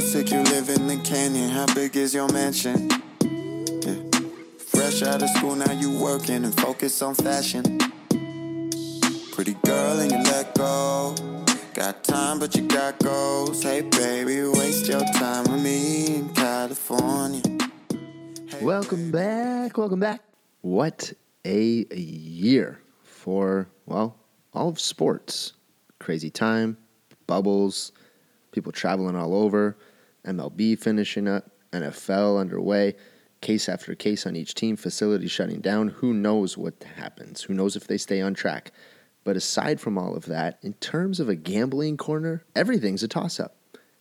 Sick, you live in the canyon. How big is your mansion? Yeah. Fresh out of school, now you working and focus on fashion. Pretty girl, and you let go. Got time, but you got goals. Hey, baby, waste your time with me in California. Hey, Welcome back. Welcome back. What a year for, well, all of sports. Crazy time, bubbles, people traveling all over, MLB finishing up, NFL underway, case after case on each team, facility shutting down. Who knows what happens? Who knows if they stay on track? But aside from all of that, in terms of a gambling corner, everything's a toss up.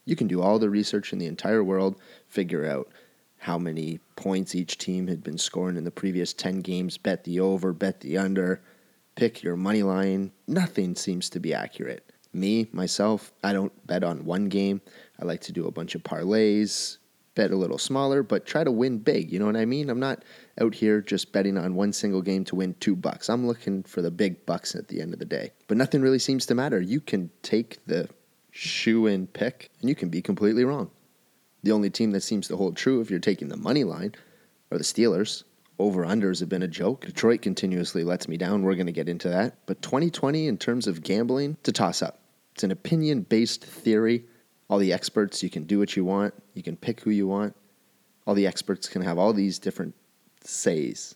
You can do all the research in the entire world, figure out how many points each team had been scoring in the previous 10 games, bet the over, bet the under, pick your money line. Nothing seems to be accurate. Me, myself, I don't bet on one game. I like to do a bunch of parlays, bet a little smaller, but try to win big. You know what I mean? I'm not out here just betting on one single game to win two bucks. I'm looking for the big bucks at the end of the day. But nothing really seems to matter. You can take the shoe in pick and you can be completely wrong. The only team that seems to hold true if you're taking the money line are the Steelers. Over unders have been a joke. Detroit continuously lets me down. We're going to get into that. But 2020, in terms of gambling, to toss up. It's an opinion based theory. All the experts, you can do what you want, you can pick who you want. All the experts can have all these different says.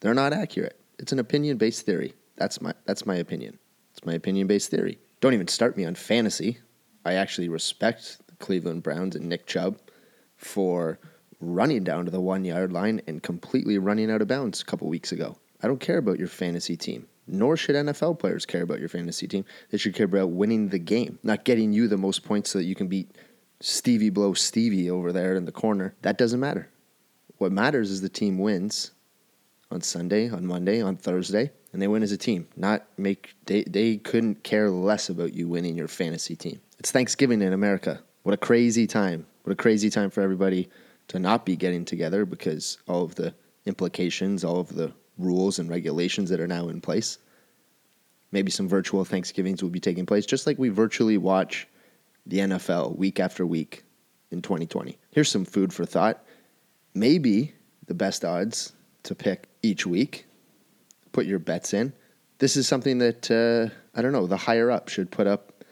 They're not accurate. It's an opinion based theory. That's my, that's my opinion. It's my opinion based theory. Don't even start me on fantasy. I actually respect the Cleveland Browns and Nick Chubb for running down to the one yard line and completely running out of bounds a couple weeks ago. I don't care about your fantasy team, nor should NFL players care about your fantasy team. They should care about winning the game, not getting you the most points so that you can beat Stevie Blow Stevie over there in the corner. That doesn't matter. What matters is the team wins on Sunday, on Monday, on Thursday, and they win as a team. Not make they they couldn't care less about you winning your fantasy team. It's Thanksgiving in America. What a crazy time. What a crazy time for everybody to not be getting together because all of the implications, all of the rules and regulations that are now in place. Maybe some virtual Thanksgivings will be taking place, just like we virtually watch the NFL week after week in 2020. Here's some food for thought. Maybe the best odds to pick each week. Put your bets in. This is something that, uh, I don't know, the higher up should put up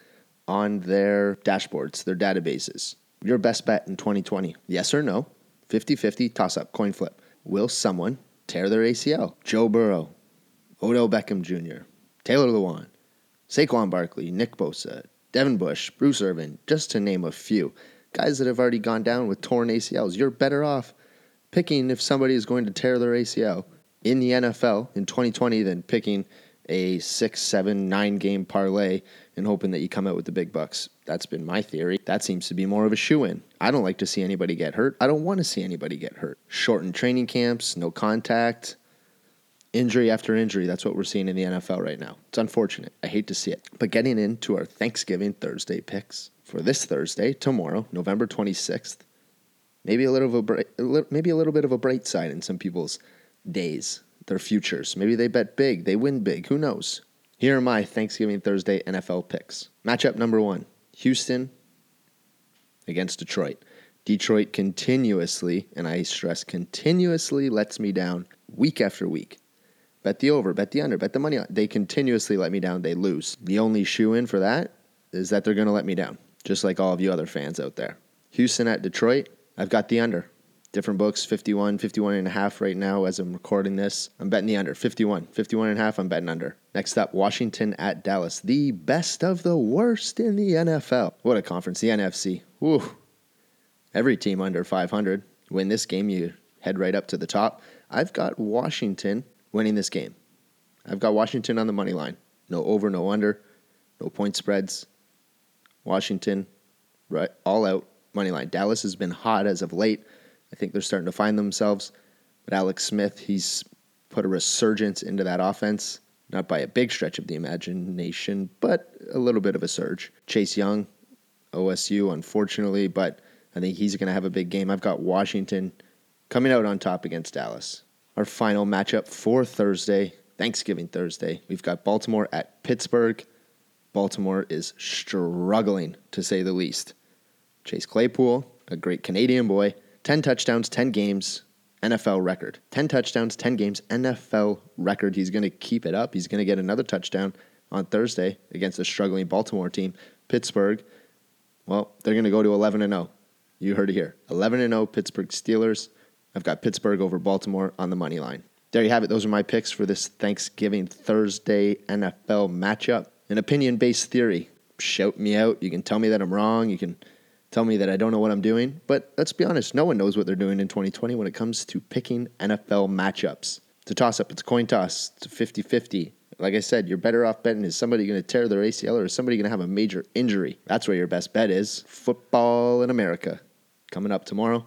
on their dashboards, their databases. Your best bet in 2020, yes or no? 50 50, toss up, coin flip. Will someone tear their ACL? Joe Burrow, Odell Beckham Jr., Taylor Lewan, Saquon Barkley, Nick Bosa, Devin Bush, Bruce Irvin, just to name a few. Guys that have already gone down with torn ACLs. You're better off picking if somebody is going to tear their ACL in the NFL in 2020 than picking a six, seven, nine game parlay and hoping that you come out with the big bucks. That's been my theory. That seems to be more of a shoe in. I don't like to see anybody get hurt. I don't want to see anybody get hurt. Shortened training camps, no contact, injury after injury. That's what we're seeing in the NFL right now. It's unfortunate. I hate to see it. But getting into our Thanksgiving Thursday picks for this Thursday, tomorrow, November 26th, maybe a little of a bright, maybe a little bit of a bright side in some people's days, their futures. Maybe they bet big, they win big. Who knows? Here are my Thanksgiving Thursday NFL picks. Matchup number one: Houston against Detroit. Detroit continuously, and I stress continuously, lets me down week after week. Bet the over, bet the under, bet the money. on. They continuously let me down. They lose. The only shoe in for that is that they're going to let me down, just like all of you other fans out there. Houston at Detroit, I've got the under. Different books, 51, 51 and a half right now as I'm recording this. I'm betting the under. 51, 51 and a half, I'm betting under. Next up, Washington at Dallas. The best of the worst in the NFL. What a conference, the NFC. Whew. Every team under 500. Win this game, you head right up to the top. I've got Washington winning this game. I've got Washington on the money line. No over, no under, no point spreads. Washington, right, all out money line. Dallas has been hot as of late. I think they're starting to find themselves. But Alex Smith, he's put a resurgence into that offense. Not by a big stretch of the imagination, but a little bit of a surge. Chase Young, OSU, unfortunately, but I think he's going to have a big game. I've got Washington coming out on top against Dallas. Our final matchup for Thursday, Thanksgiving Thursday, we've got Baltimore at Pittsburgh. Baltimore is struggling, to say the least. Chase Claypool, a great Canadian boy, 10 touchdowns, 10 games, NFL record. 10 touchdowns, 10 games, NFL record. He's going to keep it up. He's going to get another touchdown on Thursday against a struggling Baltimore team. Pittsburgh, well, they're going to go to 11 and 0. You heard it here. 11 and 0 Pittsburgh Steelers. I've got Pittsburgh over Baltimore on the money line. There you have it. Those are my picks for this Thanksgiving Thursday NFL matchup. An opinion based theory. Shout me out. You can tell me that I'm wrong. You can tell me that I don't know what I'm doing. But let's be honest, no one knows what they're doing in 2020 when it comes to picking NFL matchups. It's a toss up, it's a coin toss, it's a 50 50. Like I said, you're better off betting is somebody going to tear their ACL or is somebody going to have a major injury? That's where your best bet is. Football in America. Coming up tomorrow.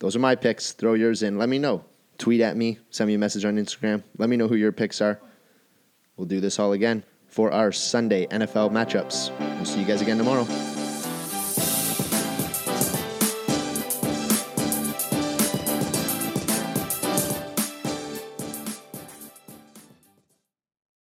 Those are my picks. Throw yours in. Let me know. Tweet at me. Send me a message on Instagram. Let me know who your picks are. We'll do this all again for our Sunday NFL matchups. We'll see you guys again tomorrow.